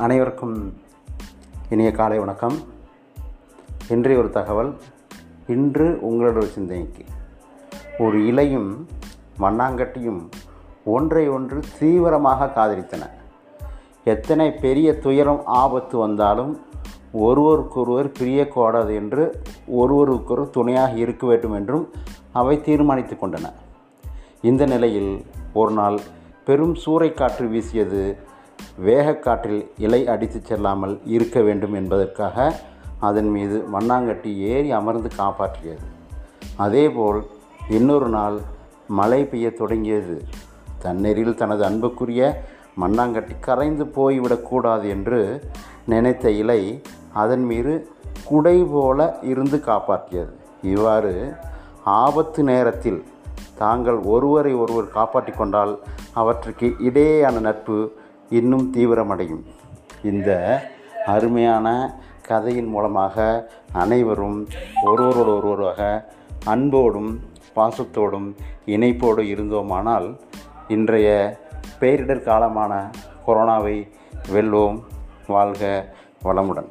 அனைவருக்கும் இனிய காலை வணக்கம். இன்றைய ஒரு தகவல். இன்று உங்களோட ஒரு சிந்தனைக்கு ஒரு இலையும் மண்ணாங்கட்டியும் ஒன்றை ஒன்று தீவிரமாக காதலித்தன. எத்தனை பெரிய துயரம் ஆபத்து வந்தாலும் ஒருவருக்கொருவர் பிரியக்கூடாது என்று ஒருவருக்கொரு துணையாக இருக்க வேண்டும் என்றும் அவை தீர்மானித்து கொண்டன. இந்த நிலையில் ஒரு நாள் பெரும் சூறைக்காற்று வீசியது வேகக்காற்றில் இலை அடித்துச் செல்லாமல் இருக்க வேண்டும் என்பதற்காக அதன் மீது மண்ணாங்கட்டி ஏறி அமர்ந்து காப்பாற்றியது. அதேபோல் இன்னொரு நாள் மழை பெய்யத் தொடங்கியது. தண்ணீரில் தனது அன்புக்குரிய மண்ணாங்கட்டி கரைந்து போய்விடக்கூடாது என்று நினைத்த இலை அதன் மீது குடை போல இருந்து காப்பாற்றியது. இவ்வாறு ஆபத்து நேரத்தில் தாங்கள் ஒருவரை ஒருவர் காப்பாற்றிக் கொண்டால் அவற்றுக்கு இடையேயான நட்பு இன்னும் தீவிரமடையும். இந்த அருமையான கதையின் மூலமாக அனைவரும் ஒருவரோடு ஒருவராக அன்போடும் பாசத்தோடும் இணைப்போடு இருந்தோமானால் இன்றைய பேரிடர் காலமான கொரோனாவை வெல்வோம். வாழ்க வளமுடன்.